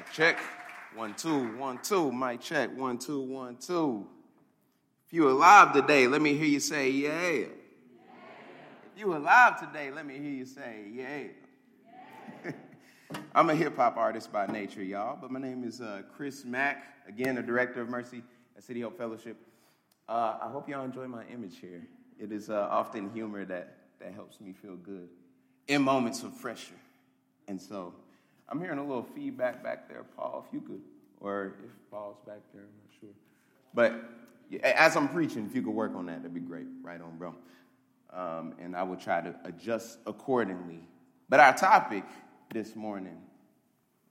Mic check. One, two, one, two. Mic check. One, two, one, two. If you're alive today, let me hear you say, yeah. If you're alive today, let me hear you say, yeah. I'm a hip hop artist by nature, y'all, but my name is uh, Chris Mack, again, the director of Mercy at City Hope Fellowship. Uh, I hope y'all enjoy my image here. It is uh, often humor that, that helps me feel good in moments of pressure. And so I'm hearing a little feedback back there, Paul, if you could, or if Paul's back there, I'm not sure. But as I'm preaching, if you could work on that, that'd be great. Right on, bro. Um, and I will try to adjust accordingly. But our topic this morning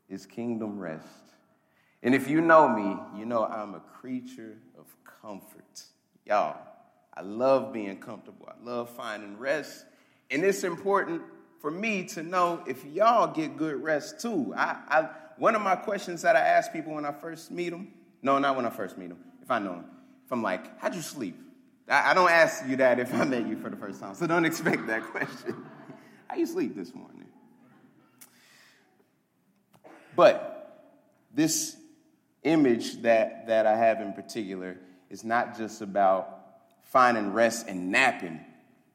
is kingdom rest. And if you know me, you know I'm a creature of comfort. Y'all, I love being comfortable. I love finding rest. And it's important for me to know if y'all get good rest too. I, I, one of my questions that I ask people when I first meet them, no, not when I first meet them, if I know them, if I'm like, how'd you sleep? I, I don't ask you that if I met you for the first time, so don't expect that question. How you sleep this morning? But this image that, that I have in particular is not just about finding rest and napping,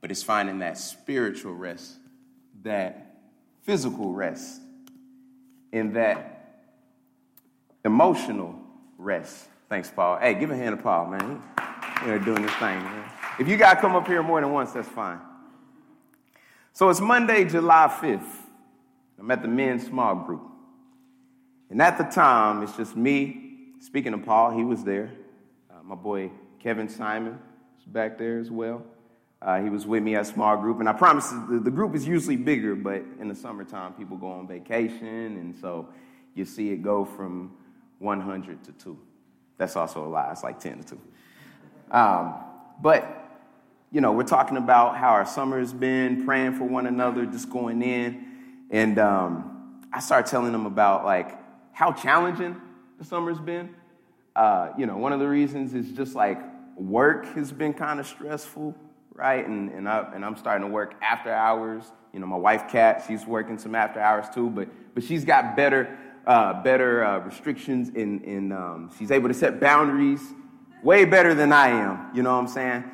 but it's finding that spiritual rest that physical rest, and that emotional rest. Thanks, Paul. Hey, give a hand to Paul, man. They're doing this thing, man. If you got to come up here more than once, that's fine. So it's Monday, July 5th. I'm at the men's small group. And at the time, it's just me. Speaking to Paul, he was there. Uh, my boy Kevin Simon is back there as well. Uh, he was with me at a small group, and I promise the, the, group is usually bigger, but in the summertime, people go on vacation, and so you see it go from 100 to 2. That's also a lie. It's like 10 to 2. Um, but, you know, we're talking about how our summer has been, praying for one another, just going in. And um, I start telling them about, like, how challenging the summer's been. Uh, you know, one of the reasons is just like work has been kind of stressful right? And, and, I, and I'm starting to work after hours. You know, my wife, Kat, she's working some after hours too, but, but she's got better, uh, better uh, restrictions and, and um, she's able to set boundaries way better than I am. You know what I'm saying?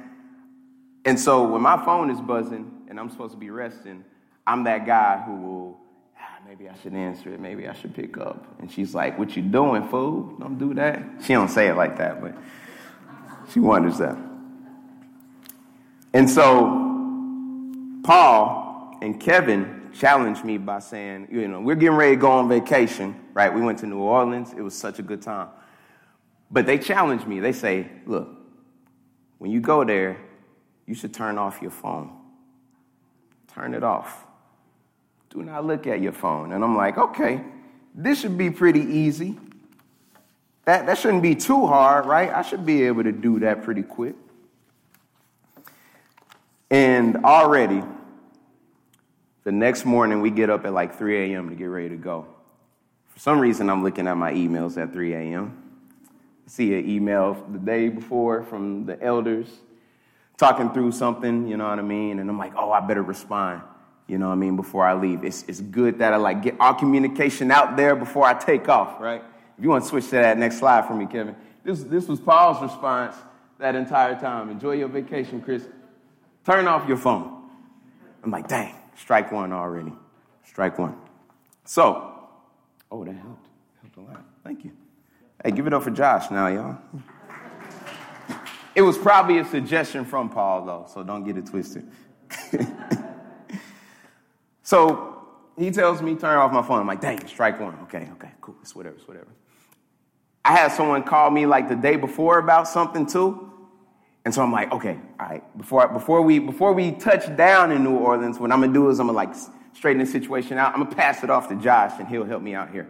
And so when my phone is buzzing and I'm supposed to be resting, I'm that guy who will, ah, maybe I should answer it, maybe I should pick up. And she's like, what you doing, fool? Don't do that. She don't say it like that, but she wonders that. And so Paul and Kevin challenged me by saying, you know, we're getting ready to go on vacation, right? We went to New Orleans. It was such a good time. But they challenged me. They say, look, when you go there, you should turn off your phone. Turn it off. Do not look at your phone. And I'm like, okay, this should be pretty easy. That, that shouldn't be too hard, right? I should be able to do that pretty quick. And already, the next morning, we get up at like 3 a.m. to get ready to go. For some reason, I'm looking at my emails at 3 a.m. See an email the day before from the elders talking through something, you know what I mean? And I'm like, oh, I better respond, you know what I mean, before I leave. It's, it's good that I like get our communication out there before I take off, right? If you want to switch to that next slide for me, Kevin. This, this was Paul's response that entire time. Enjoy your vacation, Chris. Turn off your phone. I'm like, dang, strike one already. Strike one. So, oh, that helped. Helped a lot. Thank you. Hey, give it up for Josh now, y'all. It was probably a suggestion from Paul, though, so don't get it twisted. so he tells me turn off my phone. I'm like, dang, strike one. Okay, okay, cool. It's whatever, it's whatever. I had someone call me like the day before about something too. And so I'm like, okay, all right. Before, before, we, before we touch down in New Orleans, what I'm gonna do is I'm gonna like straighten the situation out. I'm gonna pass it off to Josh and he'll help me out here.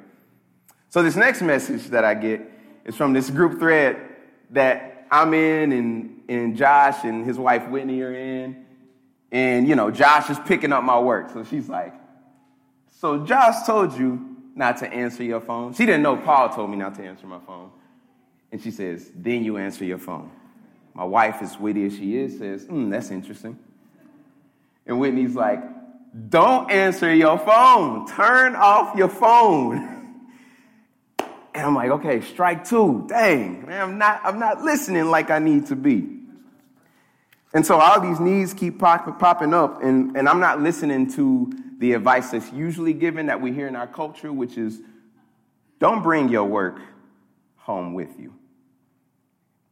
So this next message that I get is from this group thread that I'm in and, and Josh and his wife Whitney are in. And, you know, Josh is picking up my work. So she's like, so Josh told you not to answer your phone. She didn't know Paul told me not to answer my phone. And she says, then you answer your phone. My wife, as witty as she is, says, hmm, that's interesting. And Whitney's like, don't answer your phone. Turn off your phone. And I'm like, okay, strike two. Dang, man, I'm not, I'm not listening like I need to be. And so all these needs keep pop, popping up, and, and I'm not listening to the advice that's usually given that we hear in our culture, which is don't bring your work home with you.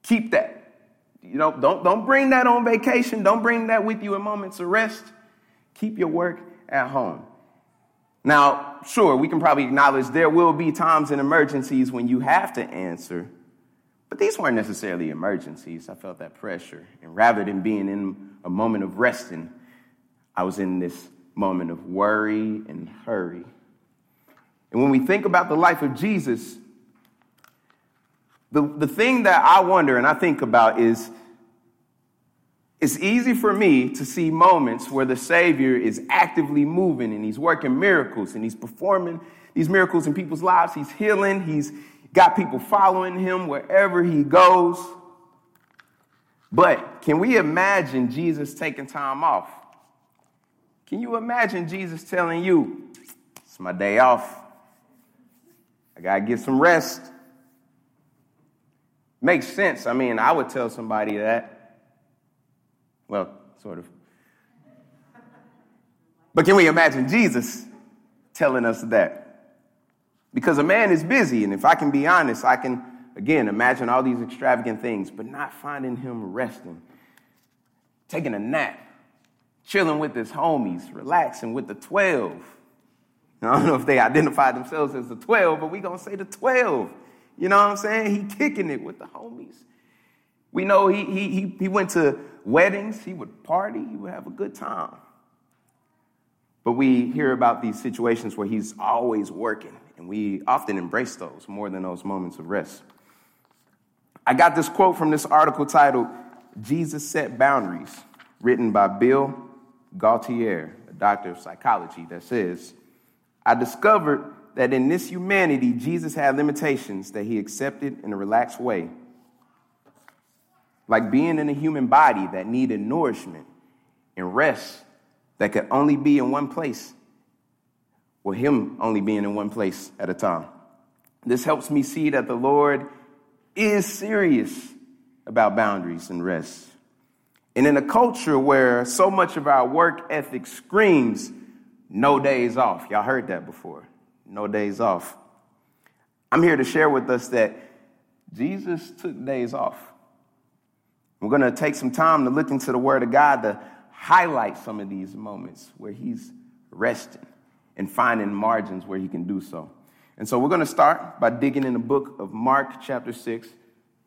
Keep that. You know, don't, don't bring that on vacation. Don't bring that with you in moments of rest. Keep your work at home. Now, sure, we can probably acknowledge there will be times in emergencies when you have to answer, but these weren't necessarily emergencies. I felt that pressure. And rather than being in a moment of resting, I was in this moment of worry and hurry. And when we think about the life of Jesus, the, the thing that I wonder and I think about is it's easy for me to see moments where the Savior is actively moving and he's working miracles and he's performing these miracles in people's lives. He's healing, he's got people following him wherever he goes. But can we imagine Jesus taking time off? Can you imagine Jesus telling you, It's my day off? I got to get some rest. Makes sense. I mean, I would tell somebody that. Well, sort of. But can we imagine Jesus telling us that? Because a man is busy, and if I can be honest, I can, again, imagine all these extravagant things, but not finding him resting, taking a nap, chilling with his homies, relaxing with the 12 I don't know if they identify themselves as the 12, but we're going to say the 12. You know what I'm saying? He kicking it with the homies. We know he, he, he, he went to weddings, he would party, he would have a good time. But we hear about these situations where he's always working, and we often embrace those more than those moments of rest. I got this quote from this article titled Jesus Set Boundaries, written by Bill Gaultiere, a doctor of psychology, that says, I discovered that in this humanity, Jesus had limitations that he accepted in a relaxed way. Like being in a human body that needed nourishment and rest that could only be in one place, or him only being in one place at a time. This helps me see that the Lord is serious about boundaries and rest. And in a culture where so much of our work ethic screams no days off. Y'all heard that before. No days off. I'm here to share with us that Jesus took days off. We're going to take some time to look into the Word of God to highlight some of these moments where He's resting and finding margins where He can do so. And so we're going to start by digging in the book of Mark, chapter 6,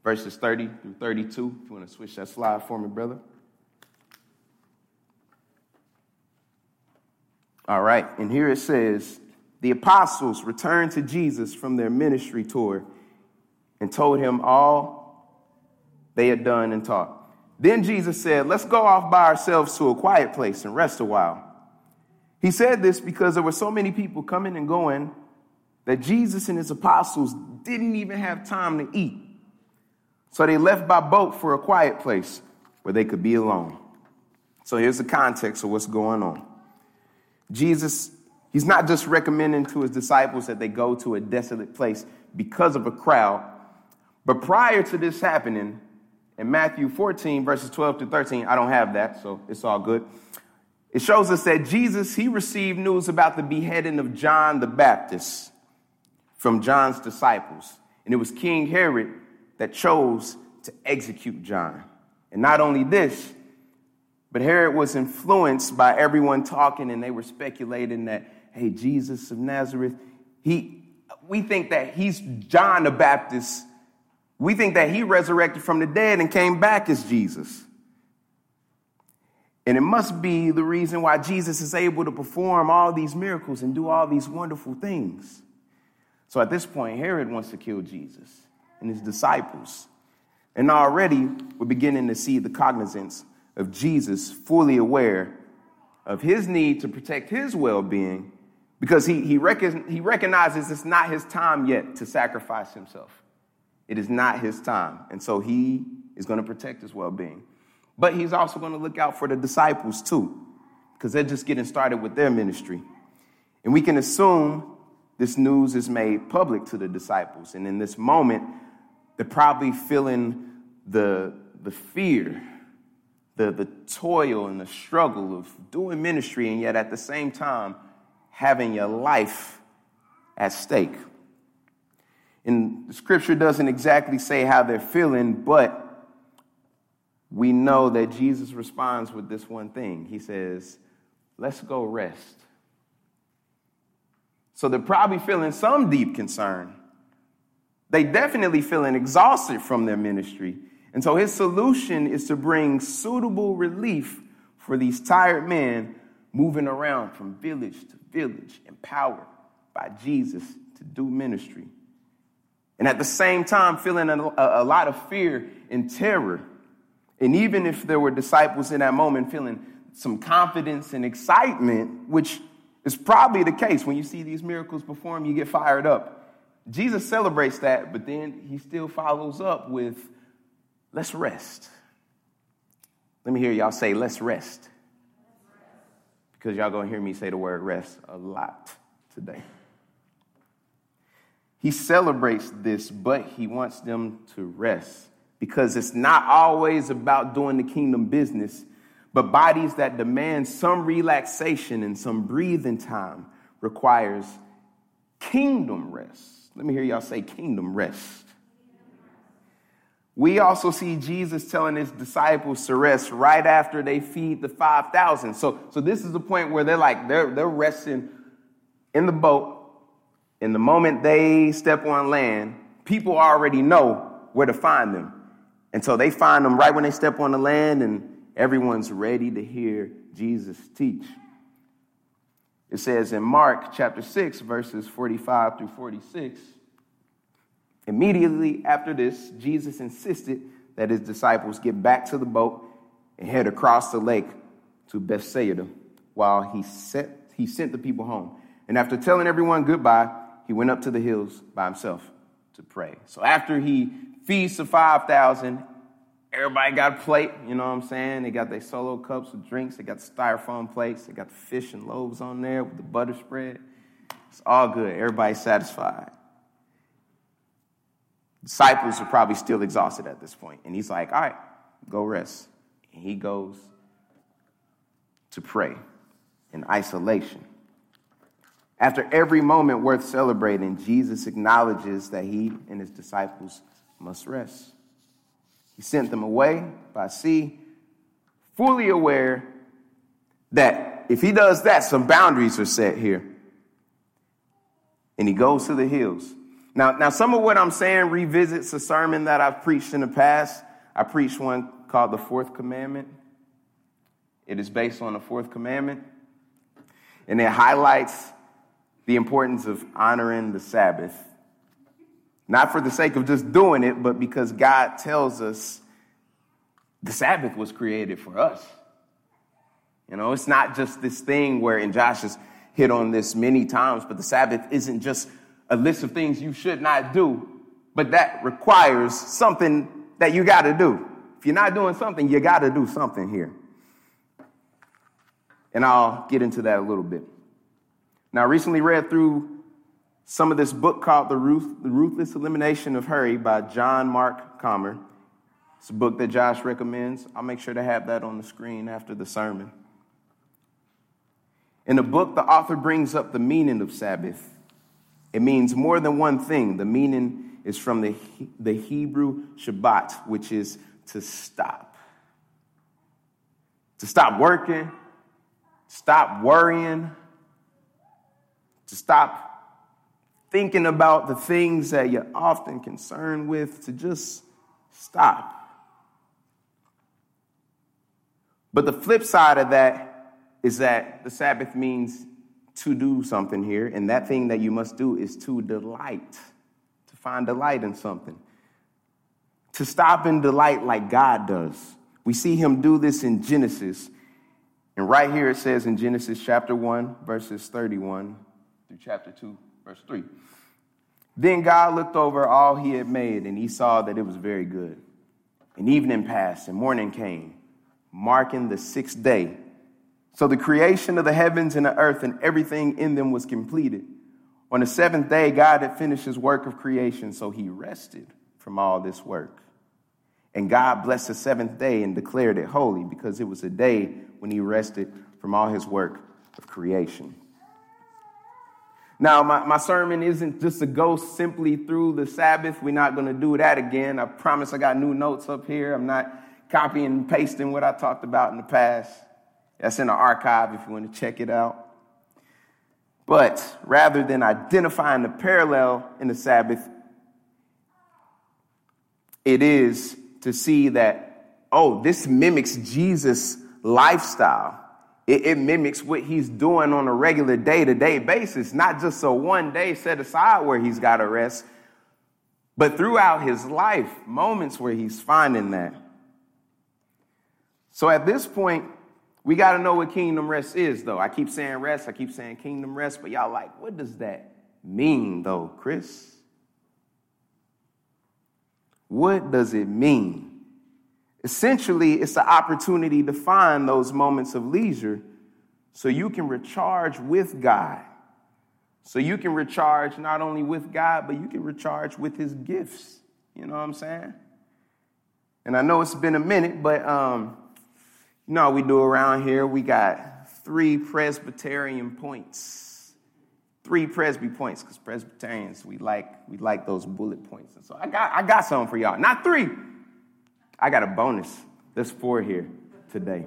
verses 30 through 32. If you want to switch that slide for me, brother. All right, and here it says the apostles returned to Jesus from their ministry tour and told him all they had done and taught. Then Jesus said, Let's go off by ourselves to a quiet place and rest a while. He said this because there were so many people coming and going that Jesus and his apostles didn't even have time to eat. So they left by boat for a quiet place where they could be alone. So here's the context of what's going on. Jesus, he's not just recommending to his disciples that they go to a desolate place because of a crowd, but prior to this happening, in Matthew 14, verses 12 to 13, I don't have that, so it's all good. It shows us that Jesus, he received news about the beheading of John the Baptist from John's disciples. And it was King Herod that chose to execute John. And not only this, but Herod was influenced by everyone talking, and they were speculating that, hey, Jesus of Nazareth, he, we think that he's John the Baptist. We think that he resurrected from the dead and came back as Jesus. And it must be the reason why Jesus is able to perform all these miracles and do all these wonderful things. So at this point, Herod wants to kill Jesus and his disciples. And already we're beginning to see the cognizance of Jesus fully aware of his need to protect his well being because he, he, he recognizes it's not his time yet to sacrifice himself. It is not his time. And so he is going to protect his well being. But he's also going to look out for the disciples too, because they're just getting started with their ministry. And we can assume this news is made public to the disciples. And in this moment, they're probably feeling the, the fear, the, the toil, and the struggle of doing ministry, and yet at the same time, having your life at stake. And the scripture doesn't exactly say how they're feeling, but we know that Jesus responds with this one thing. He says, Let's go rest. So they're probably feeling some deep concern. They definitely feeling exhausted from their ministry. And so his solution is to bring suitable relief for these tired men moving around from village to village, empowered by Jesus to do ministry. And at the same time, feeling a, a, lot of fear and terror. And even if there were disciples in that moment feeling some confidence and excitement, which is probably the case when you see these miracles perform, you get fired up. Jesus celebrates that, but then he still follows up with, let's rest. Let me hear y'all say, let's rest. Because y'all gonna hear me say the word rest a lot today. He celebrates this, but he wants them to rest because it's not always about doing the kingdom business, but bodies that demand some relaxation and some breathing time requires kingdom rest. Let me hear y'all say kingdom rest. We also see Jesus telling his disciples to rest right after they feed the 5,000. So, so this is the point where they're like, they're, they're resting in the boat. In the moment they step on land, people already know where to find them. And so they find them right when they step on the land, and everyone's ready to hear Jesus teach. It says in Mark chapter 6, verses 45 through 46 Immediately after this, Jesus insisted that his disciples get back to the boat and head across the lake to Bethsaida while he, set, he sent the people home. And after telling everyone goodbye, he went up to the hills by himself to pray. So after he feeds the 5,000, everybody got a plate, you know what I'm saying? They got their solo cups with drinks, they got the styrofoam plates, they got the fish and loaves on there with the butter spread. It's all good. Everybody's satisfied. Disciples are probably still exhausted at this point. And he's like, all right, go rest. And he goes to pray in isolation. After every moment worth celebrating, Jesus acknowledges that he and his disciples must rest. He sent them away by sea, fully aware that if he does that, some boundaries are set here. And he goes to the hills now, now, some of what I'm saying revisits a sermon that I've preached in the past. I preached one called The Fourth Commandment. It is based on the Fourth Commandment, and it highlights the importance of honoring the Sabbath. Not for the sake of just doing it, but because God tells us the Sabbath was created for us. You know, it's not just this thing where, and Josh has hit on this many times, but the Sabbath isn't just a list of things you should not do, but that requires something that you got to do. If you're not doing something, you got to do something here. And I'll get into that a little bit. Now, I recently read through some of this book called The, Ruth, the Ruthless Elimination of Hurry by John Mark Comer. It's a book that Josh recommends. I'll make sure to have that on the screen after the sermon. In the book, the author brings up the meaning of Sabbath it means more than one thing. The meaning is from the, the Hebrew Shabbat, which is to stop. To stop working, stop worrying, to stop thinking about the things that you're often concerned with, to just stop. But the flip side of that is that the Sabbath means to do something here, and that thing that you must do is to delight, to find delight in something. To stop and delight like God does. We see him do this in Genesis. And right here it says in Genesis chapter 1, verses 31 through chapter 2, verse 3. Then God looked over all he had made, and he saw that it was very good. And evening passed, and morning came, marking the sixth day. So the creation of the heavens and the earth and everything in them was completed. On the seventh day, God had finished his work of creation, so he rested from all this work. And God blessed the seventh day and declared it holy because it was a day when he rested from all his work of creation. Now, my, my sermon isn't just to go simply through the Sabbath. We're not going to do that again. I promise I got new notes up here. I'm not copying and pasting what I talked about in the past. That's in the archive if you want to check it out. But rather than identifying the parallel in the Sabbath, it is to see that, oh, this mimics Jesus' lifestyle. It, it mimics what he's doing on a regular day to day basis, not just a one day set aside where he's got to rest, but throughout his life, moments where he's finding that. So at this point, we got to know what kingdom rest is, though. I keep saying rest, I keep saying kingdom rest, but y'all like, what does that mean, though, Chris? What does it mean? Essentially, it's the opportunity to find those moments of leisure so you can recharge with God. So you can recharge not only with God, but you can recharge with His gifts. You know what I'm saying? And I know it's been a minute, but um, you know we do around here? We got three Presbyterian points. Three Presby points, because Presbyterians, we like, we like those bullet points. And so I got, I got something for y'all. Not three. I got a bonus. There's four here today.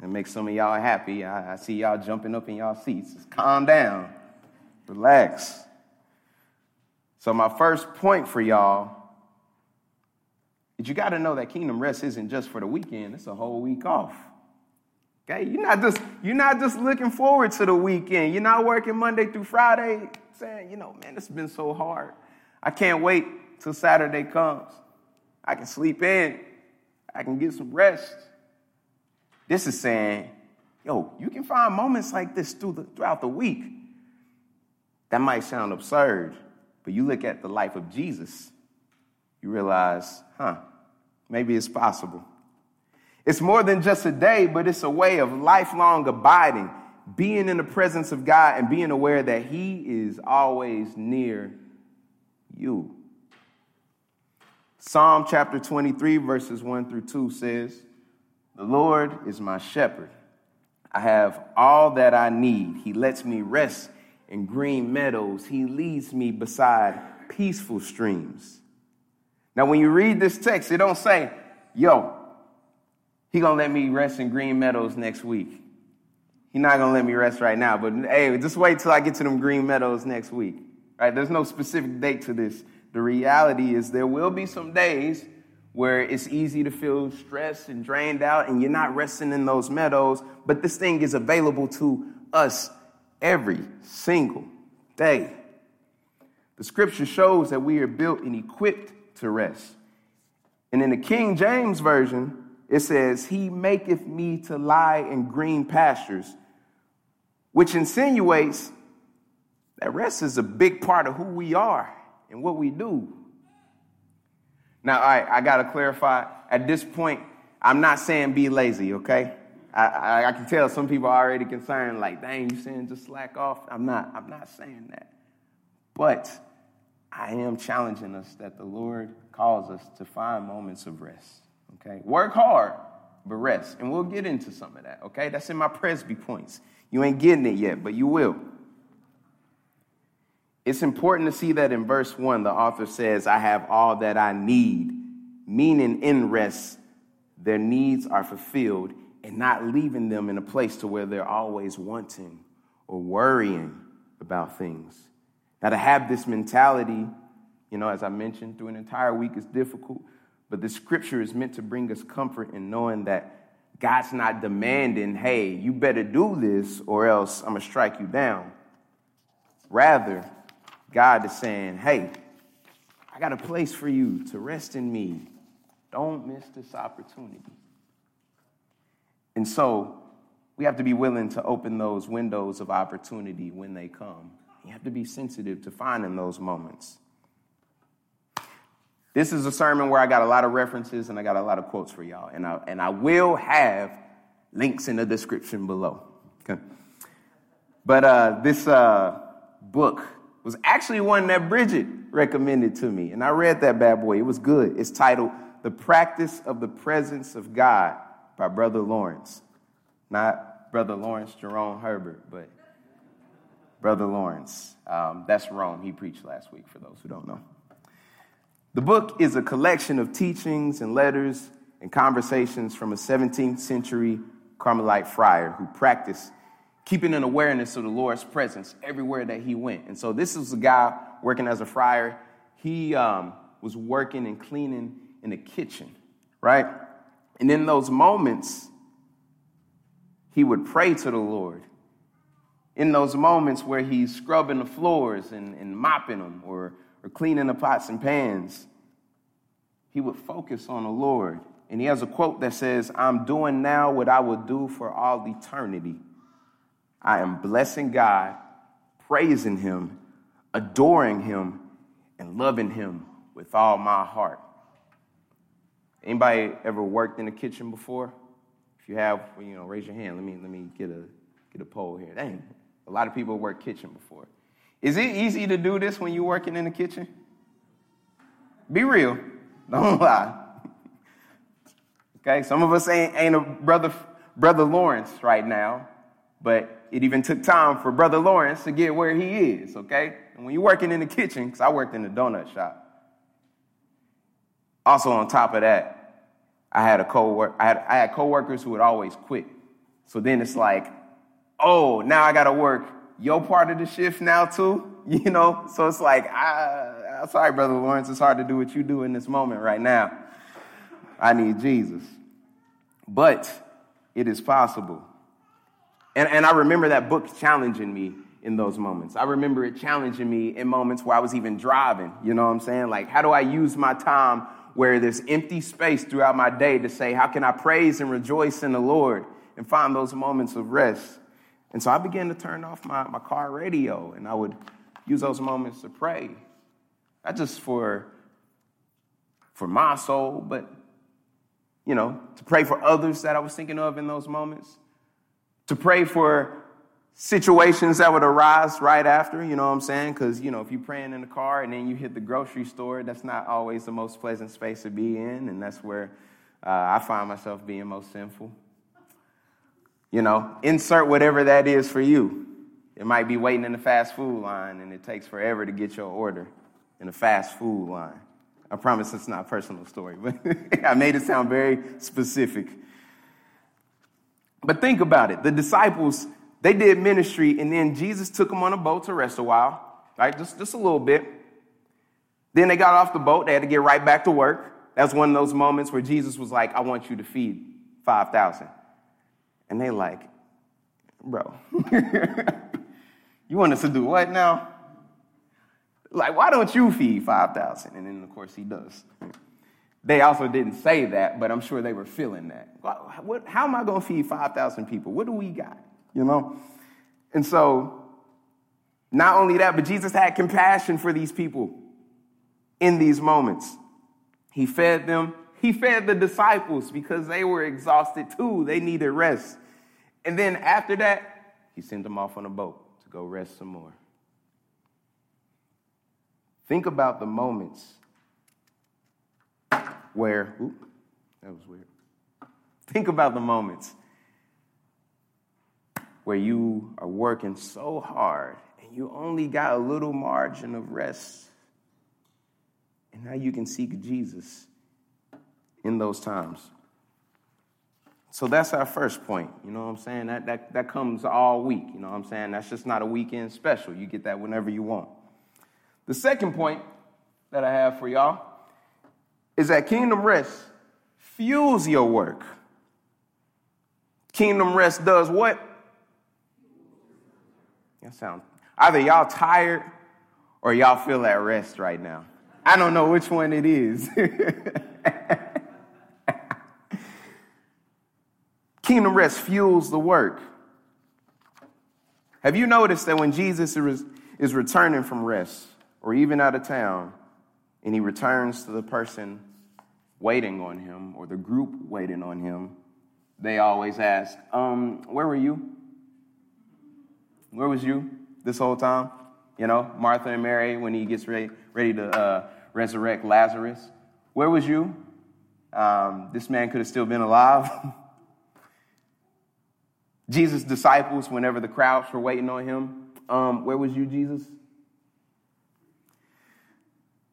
And make some of y'all happy. I, I see y'all jumping up in y'all seats. Just calm down. Relax. So my first point for y'all is you got to know that kingdom rest isn't just for the weekend, it's a whole week off. Okay? You're not just you're not just looking forward to the weekend. You're not working Monday through Friday saying, you know, man, it's been so hard. I can't wait till Saturday comes. I can sleep in. I can get some rest. This is saying, yo, you can find moments like this through the, throughout the week. That might sound absurd, but you look at the life of Jesus you realize, huh, maybe it's possible. It's more than just a day, but it's a way of lifelong abiding, being in the presence of God and being aware that He is always near you. Psalm chapter 23, verses 1 through 2 says, The Lord is my shepherd. I have all that I need. He lets me rest in green meadows. He leads me beside peaceful streams. Now, when you read this text, it don't say, yo, he gonna let me rest in Green Meadows next week. He not gonna let me rest right now, but hey, just wait till I get to them Green Meadows next week. Right? There's no specific date to this. The reality is there will be some days where it's easy to feel stressed and drained out and you're not resting in those meadows, but this thing is available to us every single day. The scripture shows that we are built and equipped to rest. And in the King James Version, it says, He maketh me to lie in green pastures, which insinuates that rest is a big part of who we are and what we do. Now, right, I got to clarify. At this point, I'm not saying be lazy, okay? I, I, I, can tell some people are already concerned, like, dang, you saying just slack off? I'm not, I'm not saying that. But I am challenging us that the Lord calls us to find moments of rest. Okay? Work hard, but rest. And we'll get into some of that. Okay? That's in my Presby points. You ain't getting it yet, but you will. It's important to see that in verse 1, the author says, I have all that I need, meaning in rest, their needs are fulfilled and not leaving them in a place to where they're always wanting or worrying about things. Now, to have this mentality, you know, as I mentioned, through an entire week is difficult, but the scripture is meant to bring us comfort in knowing that God's not demanding, hey, you better do this or else I'm going to strike you down. Rather, God is saying, hey, I got a place for you to rest in me. Don't miss this opportunity. And so, we have to be willing to open those windows of opportunity when they come. You have to be sensitive to finding those moments. This is a sermon where I got a lot of references and I got a lot of quotes for y'all. And I, and I will have links in the description below. Okay. But uh, this, uh, book. Was actually one that Bridget recommended to me, and I read that bad boy. It was good. It's titled The Practice of the Presence of God by Brother Lawrence. Not Brother Lawrence Jerome Herbert, but Brother Lawrence. Um, that's Rome. He preached last week, for those who don't know. The book is a collection of teachings and letters and conversations from a 17th century Carmelite friar who practiced keeping an awareness of the Lord's presence everywhere that he went. And so, this is a guy working as a friar. He um, was working and cleaning in the kitchen, right? And in those moments, he would pray to the Lord. In those moments where he's scrubbing the floors and, and mopping them or, or cleaning the pots and pans, he would focus on the Lord. And he has a quote that says, I'm doing now what I will do for all eternity. I am blessing God, praising Him, adoring Him, and loving Him with all my heart. Anybody ever worked in the kitchen before? If you have, you know, raise your hand. Let me let me get a get a poll here. Dang, a lot of people work kitchen before. Is it easy to do this when you're working in the kitchen? Be real. Don't lie. Okay, some of us ain't, ain't a brother, brother Lawrence right now, but it even took time for brother Lawrence to get where he is, okay? And when you're working in the kitchen, because I worked in the donut shop. Also, on top of that, I had a co I had, I had coworkers who would always quit. So then it's like, oh, now I got to work your part of the shift now too, you know? So it's like, I, I'm sorry, brother Lawrence, it's hard to do what you do in this moment right now. I need Jesus. But it is possible. And, and I remember that book challenging me in those moments. I remember it challenging me in moments where I was even driving. You know what I'm saying? Like, how do I use my time where there's empty space throughout my day to say, how can I praise and rejoice in the Lord and find those moments of rest? And so I began to turn off my, my car radio and I would use those moments to pray. Not just for, for my soul, but you know, to pray for others that I was thinking of in those moments, to pray for situations that would arise right after, you know what I'm saying? Because, you know, if you're praying in the car and then you hit the grocery store, that's not always the most pleasant space to be in, and that's where uh, I find myself being most sinful. You know, insert whatever that is for you. It might be waiting in the fast food line and it takes forever to get your order in the fast food line. I promise it's not a personal story, but I made it sound very specific. But think about it. The disciples, they did ministry, and then Jesus took them on a boat to rest a while, right? Just, just a little bit. Then they got off the boat. They had to get right back to work. That's one of those moments where Jesus was like, I want you to feed 5,000. And they like, bro, you want us to do what now? Like, why don't you feed 5,000? And then, of course, he does. They also didn't say that, but I'm sure they were feeling that. What, how am I going to feed 5,000 people? What do we got? You know? And so, not only that, but Jesus had compassion for these people in these moments. He fed them, he fed the disciples because they were exhausted too. They needed rest. And then after that, he sent them off on a boat to go rest some more. Think about the moments where, oops, that was weird. Think about the moments where you are working so hard and you only got a little margin of rest. And now you can seek Jesus in those times. So that's our first point. You know what I'm saying? That, that, that comes all week. You know what I'm saying? That's just not a weekend special. You get that whenever you want. The second point that I have for y'all is that kingdom rest fuels your work. Kingdom rest does what? That sounds either y'all tired or y'all feel at rest right now. I don't know which one it is. Kingdom rest fuels the work. Have you noticed that when Jesus is returning from rest, or even out of town, and he returns to the person waiting on him or the group waiting on him, they always ask, um, Where were you? Where was you this whole time? You know, Martha and Mary when he gets ready, ready to uh, resurrect Lazarus. Where was you? Um, this man could have still been alive. Jesus' disciples, whenever the crowds were waiting on him, um, where was you, Jesus?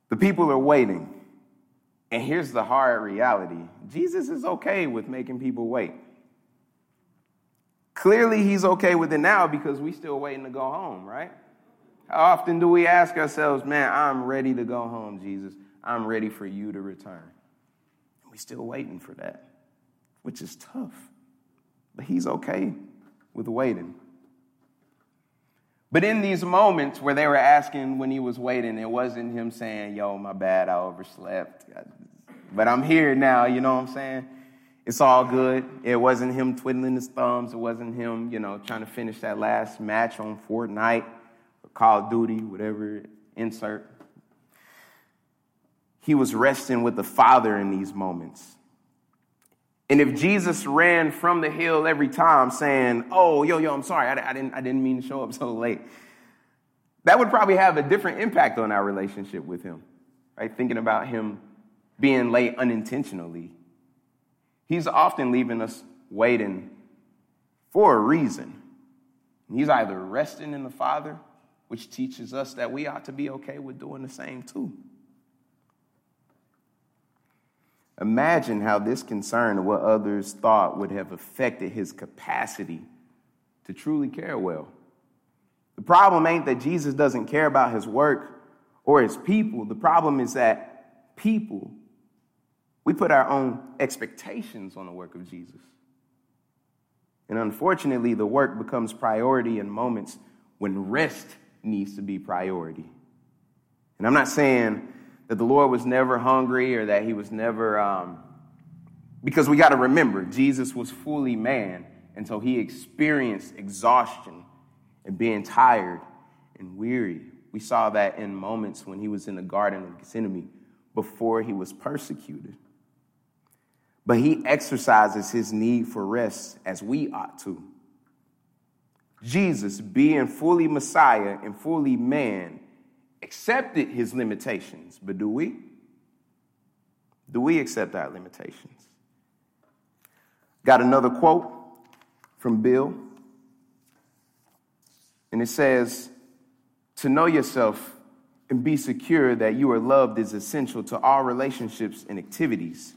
The people are waiting. And here's the hard reality Jesus is okay with making people wait. Clearly, he's okay with it now because we're still waiting to go home, right? How often do we ask ourselves, man, I'm ready to go home, Jesus. I'm ready for you to return. And we're still waiting for that, which is tough. But he's okay with waiting. But in these moments where they were asking when he was waiting, it wasn't him saying, Yo, my bad, I overslept. But I'm here now, you know what I'm saying? It's all good. It wasn't him twiddling his thumbs. It wasn't him, you know, trying to finish that last match on Fortnite or Call of Duty, whatever, insert. He was resting with the Father in these moments. And if Jesus ran from the hill every time saying, Oh, yo, yo, I'm sorry, I, I, didn't, I didn't mean to show up so late, that would probably have a different impact on our relationship with him, right? Thinking about him being late unintentionally. He's often leaving us waiting for a reason. He's either resting in the Father, which teaches us that we ought to be okay with doing the same too. Imagine how this concern of what others thought would have affected his capacity to truly care well. The problem ain't that Jesus doesn't care about his work or his people. The problem is that people, we put our own expectations on the work of Jesus. And unfortunately, the work becomes priority in moments when rest needs to be priority. And I'm not saying that the Lord was never hungry or that he was never, um, because we got to remember, Jesus was fully man, and so he experienced exhaustion and being tired and weary. We saw that in moments when he was in the Garden of Gethsemane before he was persecuted. But he exercises his need for rest as we ought to. Jesus, being fully Messiah and fully man, accepted his limitations, but do we? Do we accept our limitations? Got another quote from Bill, and it says, To know yourself and be secure that you are loved is essential to all relationships and activities.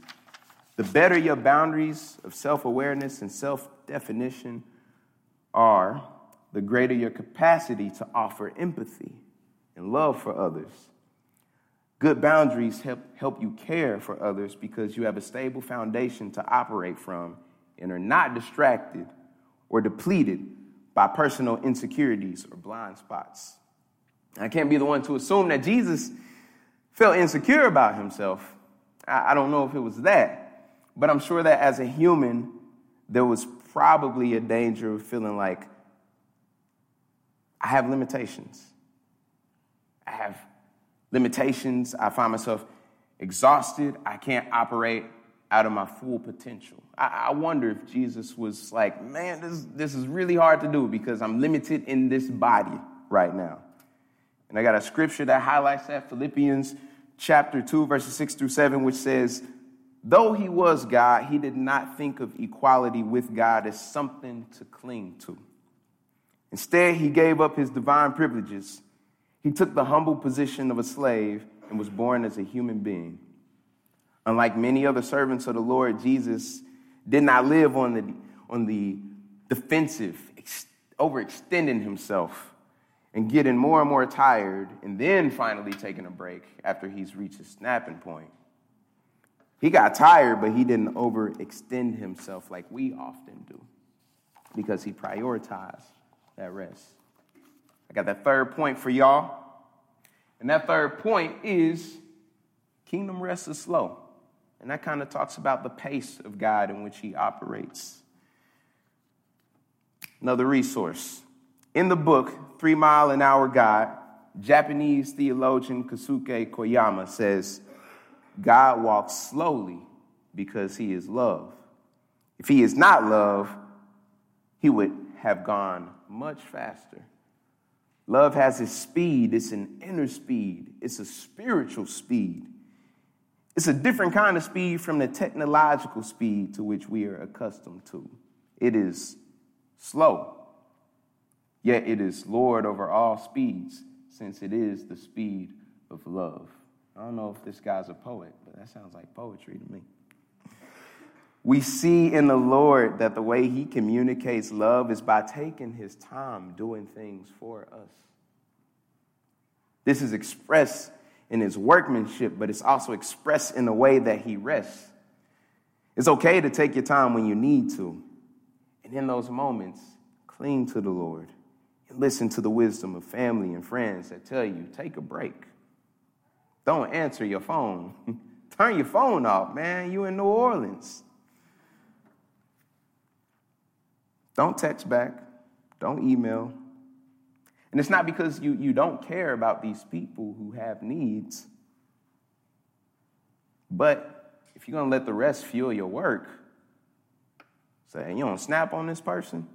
The better your boundaries of self awareness and self definition are, the greater your capacity to offer empathy and love for others. Good boundaries help, help you care for others because you have a stable foundation to operate from and are not distracted or depleted by personal insecurities or blind spots. I can't be the one to assume that Jesus felt insecure about himself. I, I don't know if it was that, but I'm sure that as a human, there was probably a danger of feeling like I have limitations. I have limitations. I find myself exhausted. I can't operate out of my full potential. I, I, wonder if Jesus was like, man, this, this is really hard to do because I'm limited in this body right now. And I got a scripture that highlights that Philippians chapter 2, verses 6 through 7, which says, Though he was God, he did not think of equality with God as something to cling to. Instead, he gave up his divine privileges he took the humble position of a slave and was born as a human being. Unlike many other servants of the Lord, Jesus did not live on the, on the defensive, overextending himself and getting more and more tired, and then finally taking a break after he's reached his snapping point. He got tired, but he didn't overextend himself like we often do because he prioritized that rest. I got that third point for y'all. And that third point is kingdom rest is slow. And that kind of talks about the pace of God in which he operates. Another resource. In the book, Three Mile an Hour God, Japanese theologian Kosuke Koyama says, God walks slowly because he is love. If he is not love, he would have gone much faster. Love has a speed, it's an inner speed, it's a spiritual speed. It's a different kind of speed from the technological speed to which we are accustomed to. It is slow, yet it is Lord over all speeds, since it is the speed of love. I don't know if this guy's a poet, but that sounds like poetry to me. We see in the Lord that the way he communicates love is by taking his time doing things for us. This is expressed in his workmanship, but it's also expressed in the way that he rests. It's okay to take your time when you need to. And in those moments, cling to the Lord and listen to the wisdom of family and friends that tell you take a break. Don't answer your phone. Turn your phone off, man. You're in New Orleans. Don't text back. Don't email. And it's not because you, you don't care about these people who have needs. But if you're going to let the rest fuel your work, say, you don't snap on this person?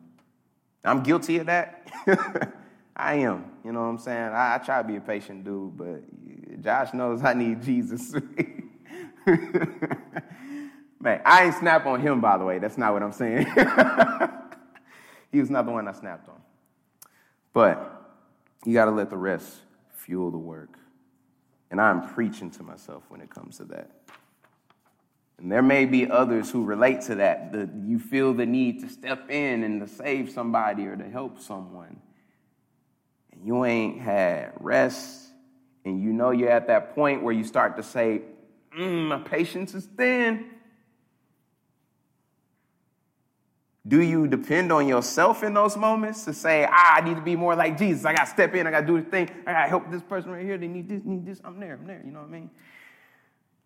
I'm guilty of that. I am. You know what I'm saying? I, I, try to be a patient dude, but Josh knows I need Jesus. Man, I ain't snap on him, by the way. That's not what I'm saying. he was not the one I snapped on. But you got to let the rest fuel the work. And I'm preaching to myself when it comes to that. And there may be others who relate to that. The, you feel the need to step in and to save somebody or to help someone. And you ain't had rest and you know you're at that point where you start to say, mm, my patience is thin. Do you depend on yourself in those moments to say, ah, I need to be more like Jesus. I got to step in. I got to do the thing. I got to help this person right here. They need this, need this. I'm there. I'm there. You know what I mean?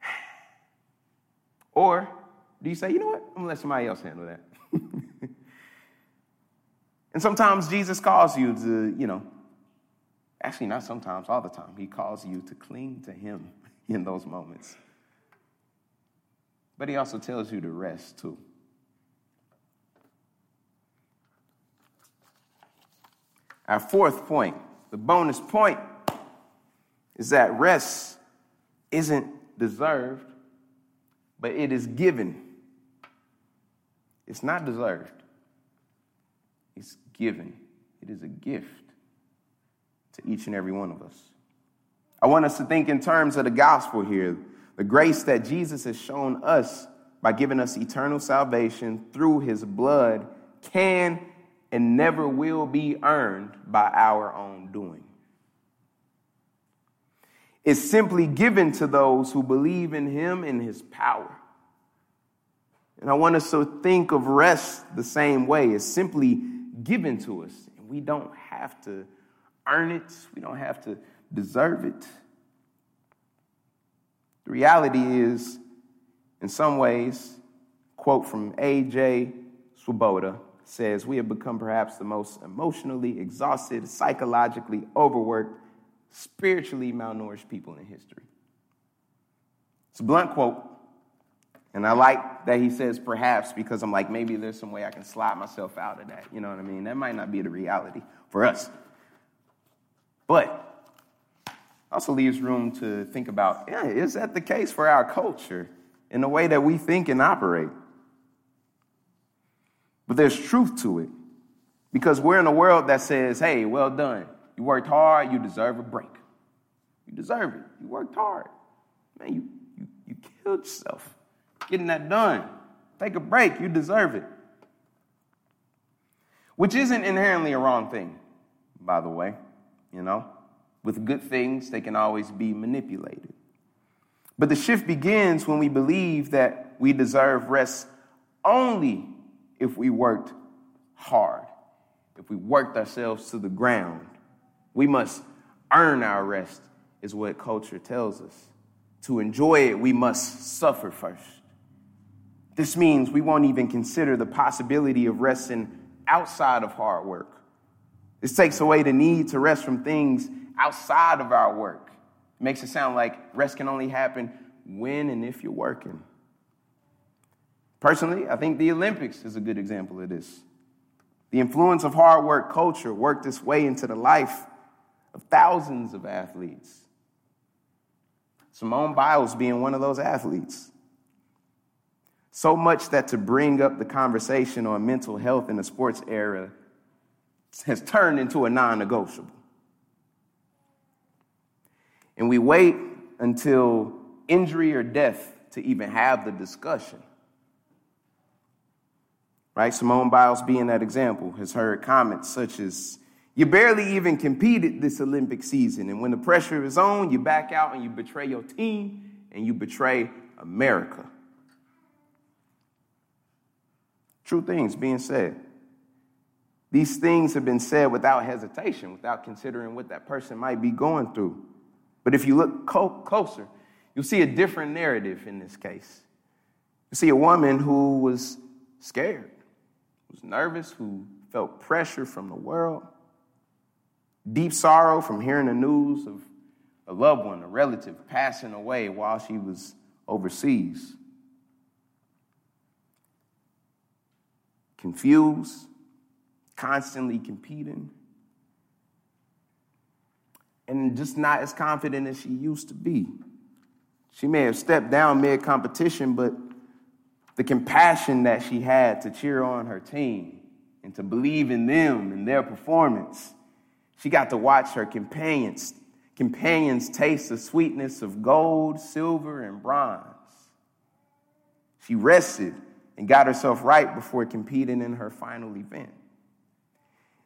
Or do you say, you know what? I'm going to let somebody else handle that. and sometimes Jesus calls you to, you know, Actually, not sometimes, all the time. He calls you to cling to Him in those moments. But He also tells you to rest too. Our fourth point, the bonus point, is that rest isn't deserved, but it is given. It's not deserved, it's given. It is a gift to each and every one of us. I want us to think in terms of the gospel here the grace that Jesus has shown us by giving us eternal salvation through his blood can and never will be earned by our own doing. It's simply given to those who believe in him and his power. And I want us to think of rest the same way. It's simply given to us, and we don't have to earn it, we don't have to deserve it. The reality is, in some ways, quote from A.J. Swoboda says, We have become perhaps the most emotionally exhausted, psychologically overworked, spiritually malnourished people in history. It's a blunt quote, and I like that he says perhaps because I'm like, maybe there's some way I can slide myself out of that. You know what I mean? That might not be the reality for us. But also leaves room to think about yeah, is that the case for our culture in the way that we think and operate? But there's truth to it because we're in a world that says, hey, well done. You worked hard, you deserve a break. You deserve it. You worked hard. Man, you, you, you killed yourself getting that done. Take a break, you deserve it. Which isn't inherently a wrong thing, by the way you know? With good things, they can always be manipulated. But the shift begins when we believe that we deserve rest only if we worked hard, if we worked ourselves to the ground. We must earn our rest, is what culture tells us. To enjoy it, we must suffer first. This means we won't even consider the possibility of resting outside of hard work this takes away the need to rest from things outside of our work. It makes it sound like rest can only happen when and if you're working. Personally, I think the Olympics is a good example of this. The influence of hard work culture worked its way into the life of thousands of athletes. Simone Biles being one of those athletes. So much that to bring up the conversation on mental health in the sports era has turned into a non negotiable. And we wait until injury or death to even have the discussion. Right? Simone Biles, being that example, has heard comments such as, You barely even competed this Olympic season. And when the pressure is on, you back out and you betray your team and you betray America. True things being said. These things have been said without hesitation, without considering what that person might be going through. But if you look co- closer, you'll see a different narrative in this case. You see a woman who was scared, was nervous, who felt pressure from the world, deep sorrow from hearing the news of a loved one, a relative passing away while she was overseas. Confused, constantly competing, and just not as confident as she used to be. She may have stepped down mid competition, but the compassion that she had to cheer on her team and to believe in them and their performance, she got to watch her companions, companions taste the sweetness of gold, silver, and bronze. She rested and got herself right before competing in her final event.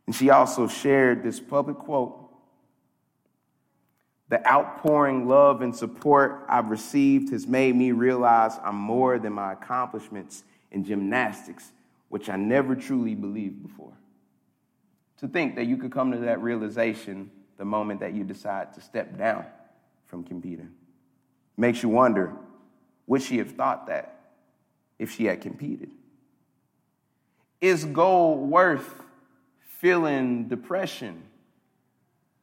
And she also shared this public quote the outpouring love and support I've received has made me realize I'm more than my accomplishments in gymnastics, which I never truly believed before. To think that you could come to that realization the moment that you decide to step down from competing makes you wonder would she have thought that if she had competed? Is gold worth feeling depression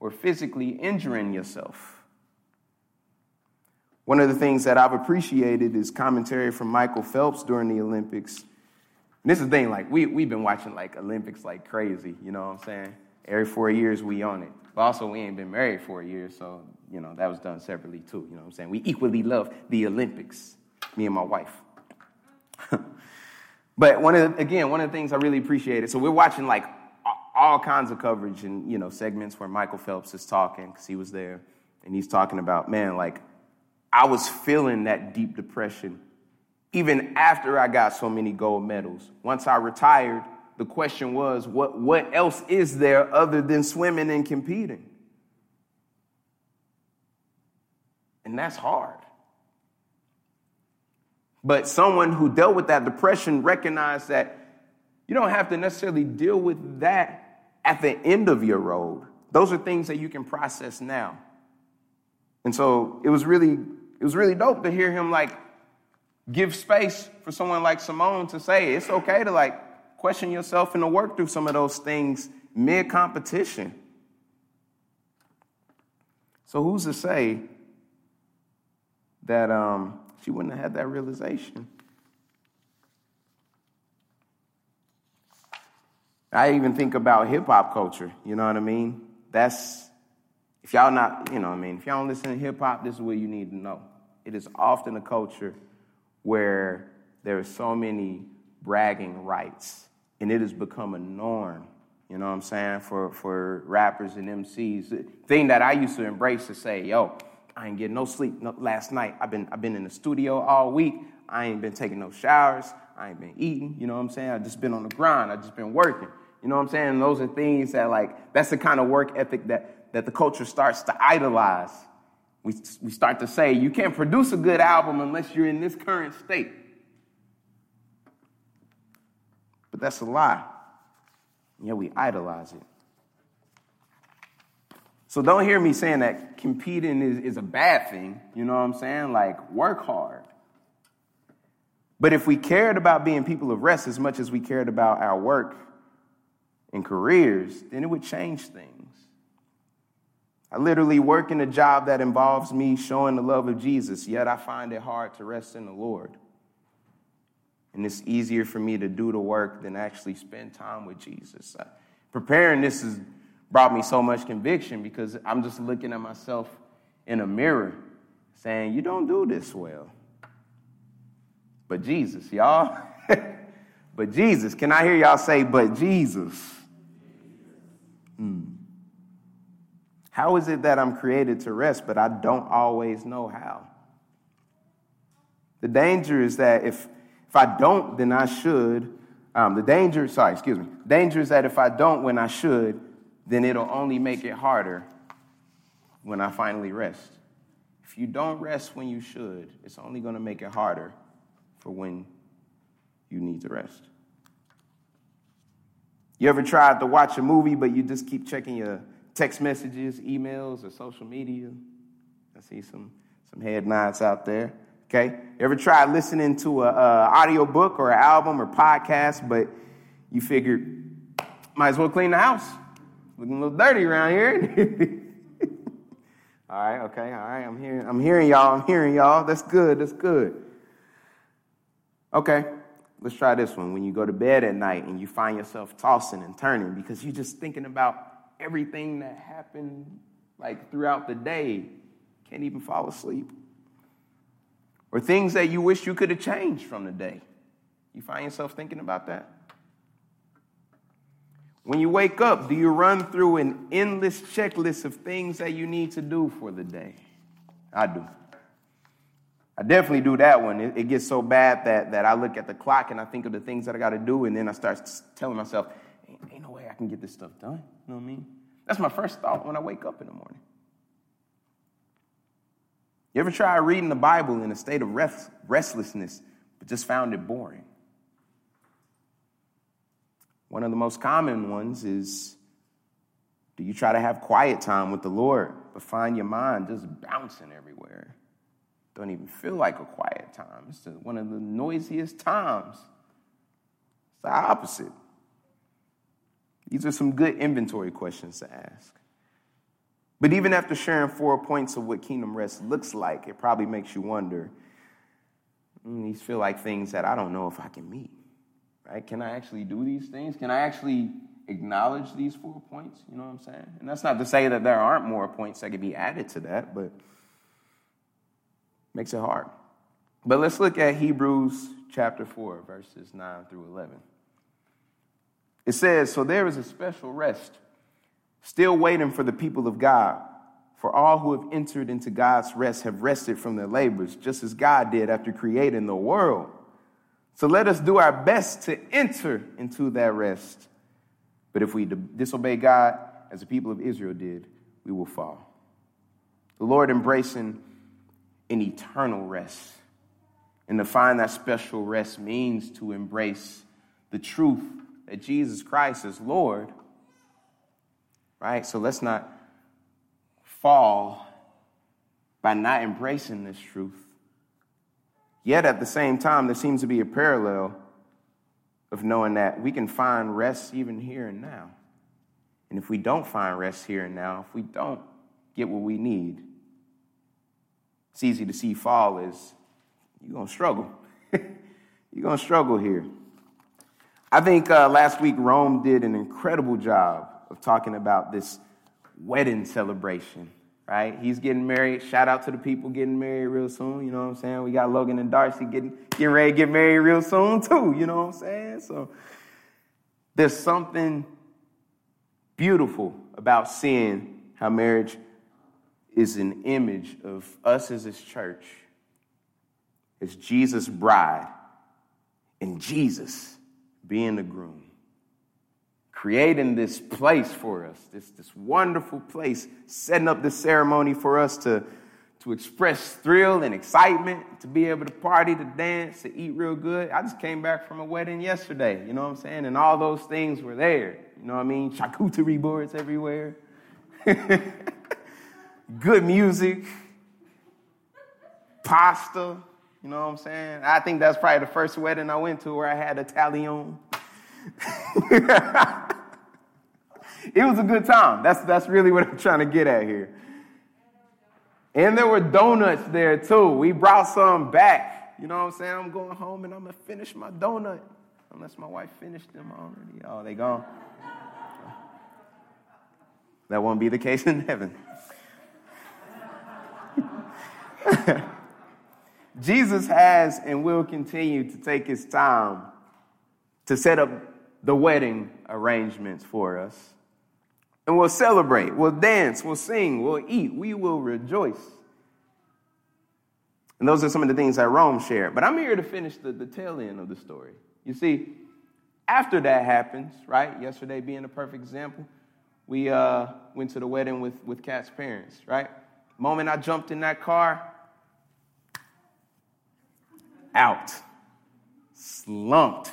or physically injuring yourself. One of the things that I've appreciated is commentary from Michael Phelps during the Olympics. And this is the thing, like, we, we've been watching, like, Olympics like crazy, you know what I'm saying? Every four years, we on it. But also, we ain't been married for a year, so, you know, that was done separately, too, you know what I'm saying? We equally love the Olympics, me and my wife. but one of the, again, one of the things I really appreciated, so we're watching, like, all kinds of coverage and you know segments where Michael Phelps is talking because he was there, and he's talking about man, like I was feeling that deep depression even after I got so many gold medals. Once I retired, the question was, what what else is there other than swimming and competing? And that's hard. But someone who dealt with that depression recognized that you don't have to necessarily deal with that at the end of your road. Those are things that you can process now. And so it was really, it was really dope to hear him like give space for someone like Simone to say it's okay to like question yourself and to work through some of those things mid competition. So who's to say that um, she wouldn't have had that realization? I even think about hip hop culture, you know what I mean? That's, if y'all not, you know what I mean? If y'all don't listen to hip hop, this is what you need to know. It is often a culture where there are so many bragging rights, and it has become a norm, you know what I'm saying, for, for rappers and MCs. The thing that I used to embrace to say, yo, I ain't getting no sleep last night. I've been, I've been in the studio all week. I ain't been taking no showers. I ain't been eating, you know what I'm saying? I just been on the grind. I just been working. You know what I'm saying? Those are things that, like, that's the kind of work ethic that, that the culture starts to idolize. We, we start to say, you can't produce a good album unless you're in this current state. But that's a lie. Yeah, we idolize it. So don't hear me saying that competing is, is a bad thing. You know what I'm saying? Like, work hard. But if we cared about being people of rest as much as we cared about our work, and careers, then it would change things. I literally work in a job that involves me showing the love of Jesus, yet I find it hard to rest in the Lord. And it's easier for me to do the work than actually spend time with Jesus. Preparing this has brought me so much conviction because I'm just looking at myself in a mirror saying, You don't do this well. But Jesus, y'all. but Jesus. Can I hear y'all say, But Jesus? Hmm. How is it that I'm created to rest, but I don't always know how? The danger is that if, if I don't, then I should. Um, the danger, sorry, excuse me. Danger is that if I don't when I should, then it'll only make it harder when I finally rest. If you don't rest when you should, it's only going to make it harder for when you need to rest. You ever tried to watch a movie, but you just keep checking your text messages, emails, or social media. I see some, some head nods out there. Okay. You ever tried listening to an audio book or an album or podcast, but you figured, might as well clean the house. Looking a little dirty around here. all right, okay, all right. I'm hearing, I'm hearing y'all. I'm hearing y'all. That's good. That's good. Okay, let's try this one. When you go to bed at night and you find yourself tossing and turning because you're just thinking about everything that happened like throughout the day, can't even fall asleep. Or things that you wish you could have changed from the day. You find yourself thinking about that? When you wake up, do you run through an endless checklist of things that you need to do for the day? I do. I definitely do that one. It, it, gets so bad that, that I look at the clock and I think of the things that I got to do, and then I start telling myself, ain't, ain't no way I can get this stuff done. You know what I mean? That's my first thought when I wake up in the morning. You ever try reading the Bible in a state of rest, restlessness, but just found it boring? One of the most common ones is do you try to have quiet time with the Lord, but find your mind just bouncing everywhere? Don't even feel like a quiet time. It's one of the noisiest times. It's the opposite. These are some good inventory questions to ask. But even after sharing four points of what kingdom rest looks like, it probably makes you wonder mm, these feel like things that I don't know if I can meet. Right? Can I actually do these things? Can I actually acknowledge these four points? You know what I'm saying? And that's not to say that there aren't more points that could be added to that, but makes it hard. But let's look at Hebrews chapter 4, verses 9 through 11. It says, So there is a special rest still waiting for the people of God. For all who have entered into God's rest have rested from their labors, just as God did after creating the world. So let us do our best to enter into that rest. But if we disobey God, as the people of Israel did, we will fall. The Lord embracing an eternal rest. And to find that special rest means to embrace the truth that Jesus Christ is Lord, right? So let's not fall by not embracing this truth. Yet at the same time, there seems to be a parallel of knowing that we can find rest even here and now. And if we don't find rest here and now, if we don't get what we need, it's easy to see fall is you're going to struggle. you're going to struggle here. I think uh, last week Rome did an incredible job of talking about this wedding celebration, right? He's getting married. Shout out to the people getting married real soon. You know what I'm saying? We got Logan and Darcy getting, getting ready to get married real soon, too. You know what I'm saying? So there's something beautiful about seeing how marriage is an image of us as his church, as Jesus' bride, and Jesus being the groom, creating this place for us, this, this wonderful place, setting up this ceremony for us to, to express thrill and excitement, to be able to party, to dance, to eat real good. I just came back from a wedding yesterday, you know what I'm saying? And all those things were there, you know what I mean? Charcuterie boards everywhere, good music, pasta you know what I'm saying? I think that's probably the first wedding I went to where I had a talion. it was a good time. That's, that's really what I'm trying to get at here. And there were donuts there too. We brought some back. You know what I'm saying? I'm going home and I'm going to finish my donut. Unless my wife finished them already. Oh, they gone. That won't be the case in heaven. Jesus has and will continue to take his time to set up the wedding arrangements for us. And we'll celebrate, we'll dance, we'll sing, we'll eat, we will rejoice. And those are some of the things that Rome shared. But I'm here to finish the, the tail end of the story. You see, after that happens, right? Yesterday being a perfect example, we uh, went to the wedding with, with Kat's parents, right? The moment I jumped in that car, out, slumped.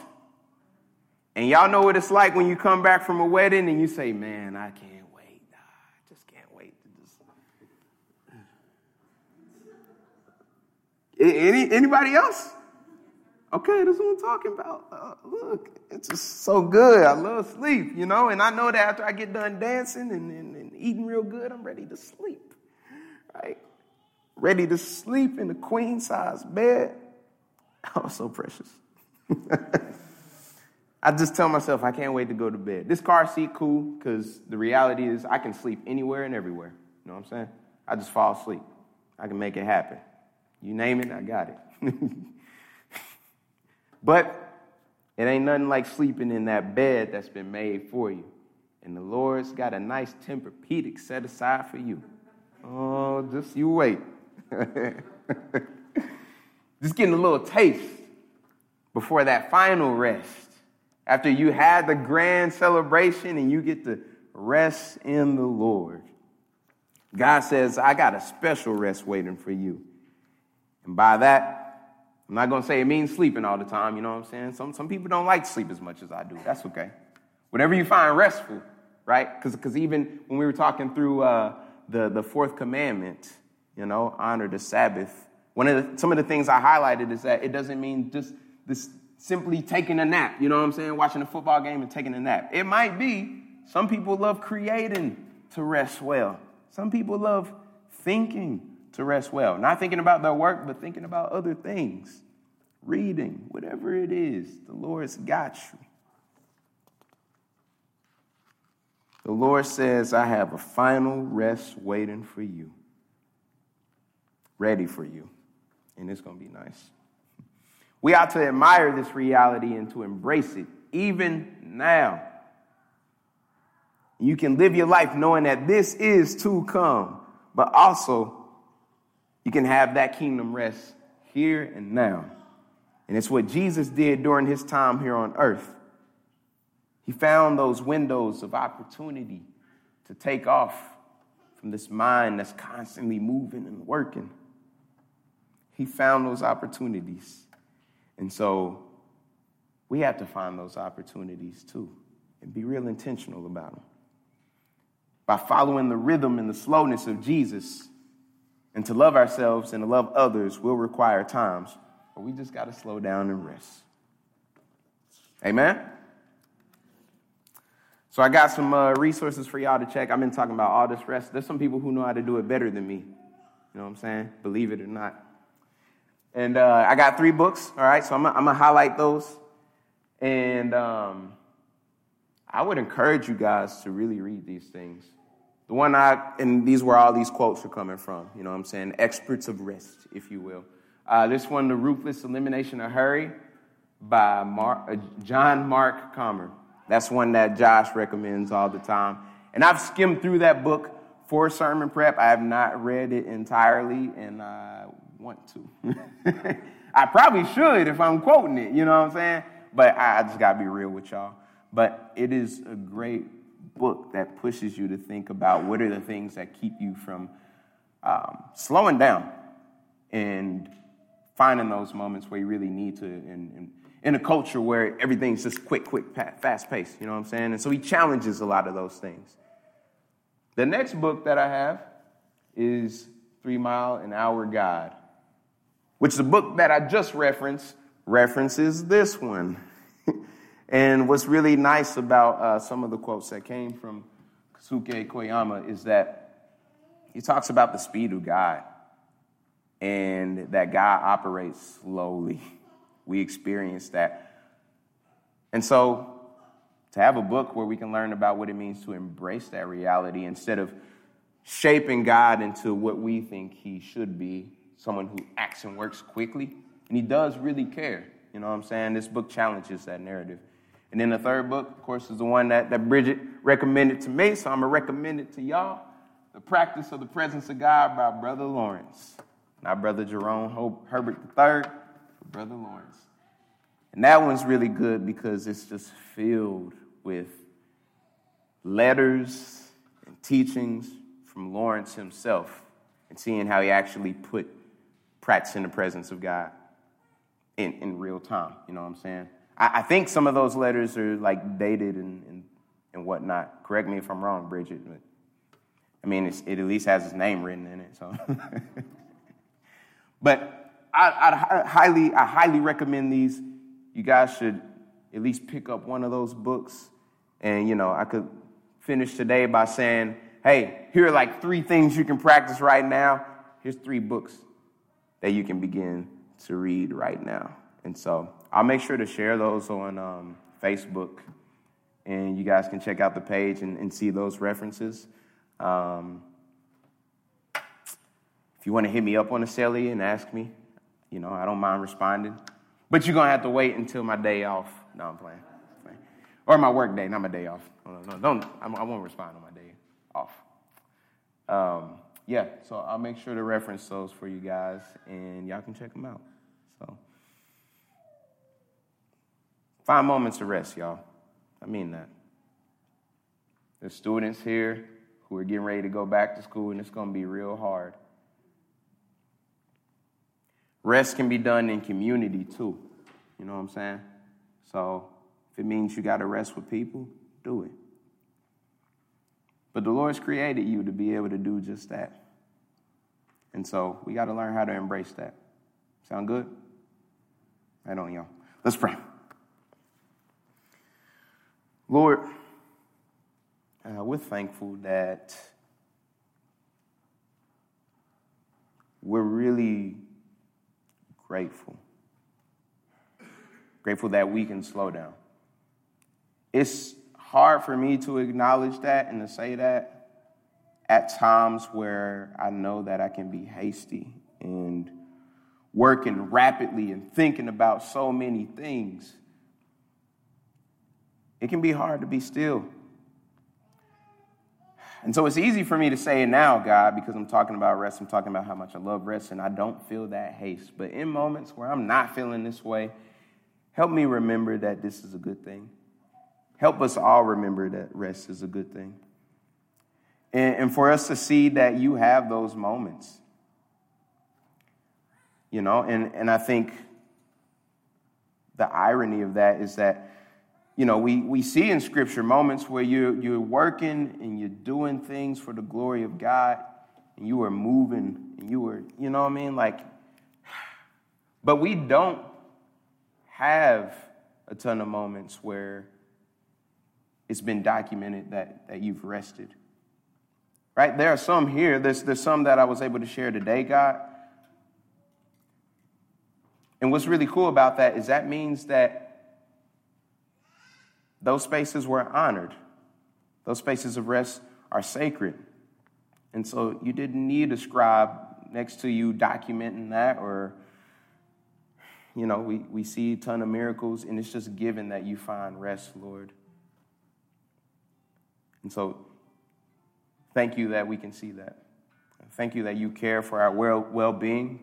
And y'all know what it's like when you come back from a wedding and you say, Man, I can't wait. I just can't wait to just. Any, anybody else? Okay, that's what I'm talking about. Uh, look, it's just so good. I love sleep, you know, and I know that after I get done dancing and, and, and eating real good, I'm ready to sleep, right? Ready to sleep in a queen size bed. Oh, so precious. I just tell myself I can't wait to go to bed. This car seat cool because the reality is I can sleep anywhere and everywhere. You know what I'm saying? I just fall asleep. I can make it happen. You name it, I got it. but it ain't nothing like sleeping in that bed that's been made for you. And the Lord's got a nice Tempur-Pedic set aside for you. Oh, just you wait. Just getting a little taste before that final rest. After you had the grand celebration and you get to rest in the Lord. God says, I got a special rest waiting for you. And by that, I'm not going to say it means sleeping all the time, you know what I'm saying? Some, some people don't like sleep as much as I do. That's okay. Whatever you find restful, right? Because even when we were talking through uh, the, the fourth commandment, you know, honor the Sabbath, one of the, some of the things I highlighted is that it doesn't mean just this simply taking a nap, you know what I'm saying? Watching a football game and taking a nap. It might be some people love creating to rest well. Some people love thinking to rest well. Not thinking about their work, but thinking about other things. Reading, whatever it is, the Lord's got you. The Lord says, I have a final rest waiting for you, ready for you and it's going to be nice. We ought to admire this reality and to embrace it, even now. You can live your life knowing that this is to come, but also you can have that kingdom rest here and now. And it's what Jesus did during his time here on earth. He found those windows of opportunity to take off from this mind that's constantly moving and working. He found those opportunities. And so we have to find those opportunities too and be real intentional about them. By following the rhythm and the slowness of Jesus, and to love ourselves and to love others will require times where we just got to slow down and rest. Amen? So I got some uh, resources for y'all to check. I've been talking about all this rest. There's some people who know how to do it better than me. You know what I'm saying? Believe it or not. And uh, I got three books, all right? So I'm, going to highlight those. And um, I would encourage you guys to really read these things. The one I, and these were all these quotes are coming from, you know what I'm saying? Experts of rest, if you will. Uh, this one, The Ruthless Elimination of Hurry by Mark, uh, John Mark Comer. That's one that Josh recommends all the time. And I've skimmed through that book for sermon prep. I have not read it entirely, and I want to. I probably should if I'm quoting it, you know what I'm saying? But I, just got to be real with y'all. But it is a great book that pushes you to think about what are the things that keep you from um, slowing down and finding those moments where you really need to. And, in a culture where everything's just quick, quick, fast paced, you know what I'm saying? And so he challenges a lot of those things. The next book that I have is Three Mile an Hour God which the book that I just referenced references this one. and what's really nice about uh, some of the quotes that came from Kosuke Koyama is that he talks about the speed of God and that God operates slowly. We experience that. And so to have a book where we can learn about what it means to embrace that reality instead of shaping God into what we think he should be someone who acts and works quickly. And he does really care. You know what I'm saying? This book challenges that narrative. And then the third book, of course, is the one that, that Bridget recommended to me, so I'm going to recommend it to y'all The Practice of the Presence of God by Brother Lawrence. Not Brother Jerome Hope, Herbert III, but Brother Lawrence. And that one's really good because it's just filled with letters and teachings from Lawrence himself and seeing how he actually put practice in the presence of God in, in real time. You know what I'm saying? I, I think some of those letters are like dated and, and, and whatnot. Correct me if I'm wrong, Bridget. But, I mean, it at least has his name written in it. So, but I, I highly, I highly recommend these. You guys should at least pick up one of those books. And you know, I could finish today by saying, "Hey, here are like three things you can practice right now. Here's three books that you can begin to read right now." And so I'll make sure to share those on um, Facebook, and you guys can check out the page and, and see those references. Um, if you want to hit me up on the celly and ask me, you know, I don't mind responding. But you're going to have to wait until my day off. No, I'm playing. I'm playing. Or my work day, not my day off. No, no, don't, I won't respond on my day off. Um, yeah, so I'll make sure to reference those for you guys, and y'all can check them out. So. Find moments of rest, y'all. I mean that. There's students here who are getting ready to go back to school, and it's going to be real hard. Rest can be done in community too. You know what I'm saying? So if it means you got to rest with people, do it. But the Lord's created you to be able to do just that. And so we got to learn how to embrace that. Sound good? Right on, y'all. Let's pray. Lord, uh, we're thankful that we're really grateful. Grateful that we can slow down. It's hard for me to acknowledge that and to say that at times where I know that I can be hasty and working rapidly and thinking about so many things it can be hard to be still. And so it's easy for me to say it now, God, because I'm talking about rest. I'm talking about how much I love rest, and I don't feel that haste. But in moments where I'm not feeling this way, help me remember that this is a good thing. Help us all remember that rest is a good thing. And, and for us to see that you have those moments. You know, and, and I think the irony of that is that you know, we, we see in Scripture moments where you're, you're working and you're doing things for the glory of God and you are moving and you were, you know what I mean? Like, but we don't have a ton of moments where it's been documented that, that you've rested. Right? There are some here. There's, there's some that I was able to share today, God. And what's really cool about that is that means that those spaces were honored. Those spaces of rest are sacred. And so you didn't need a scribe next to you documenting that or you know, we, we see a ton of miracles, and it's just given that you find rest, Lord. And so, thank you that we can see that. Thank you that you care for our well being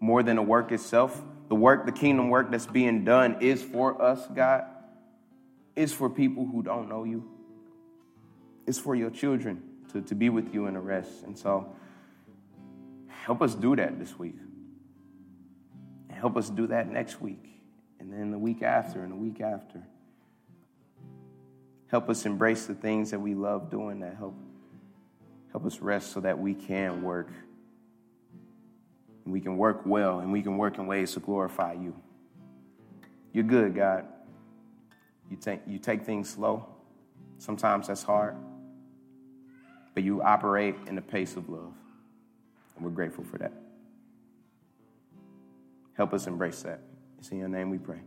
more than the work itself. The work, the kingdom work that's being done is for us, God is for people who don't know you. It's for your children to, to be with you in the rest. And so help us do that this week. Help us do that next week. And then the week after and the week after. Help us embrace the things that we love doing that help help us rest so that we can work. And we can work well and we can work in ways to glorify you. You're good, God. You take, you take things slow. Sometimes that's hard. But you operate in the pace of love. And we're grateful for that. Help us embrace that. It's in your name we pray.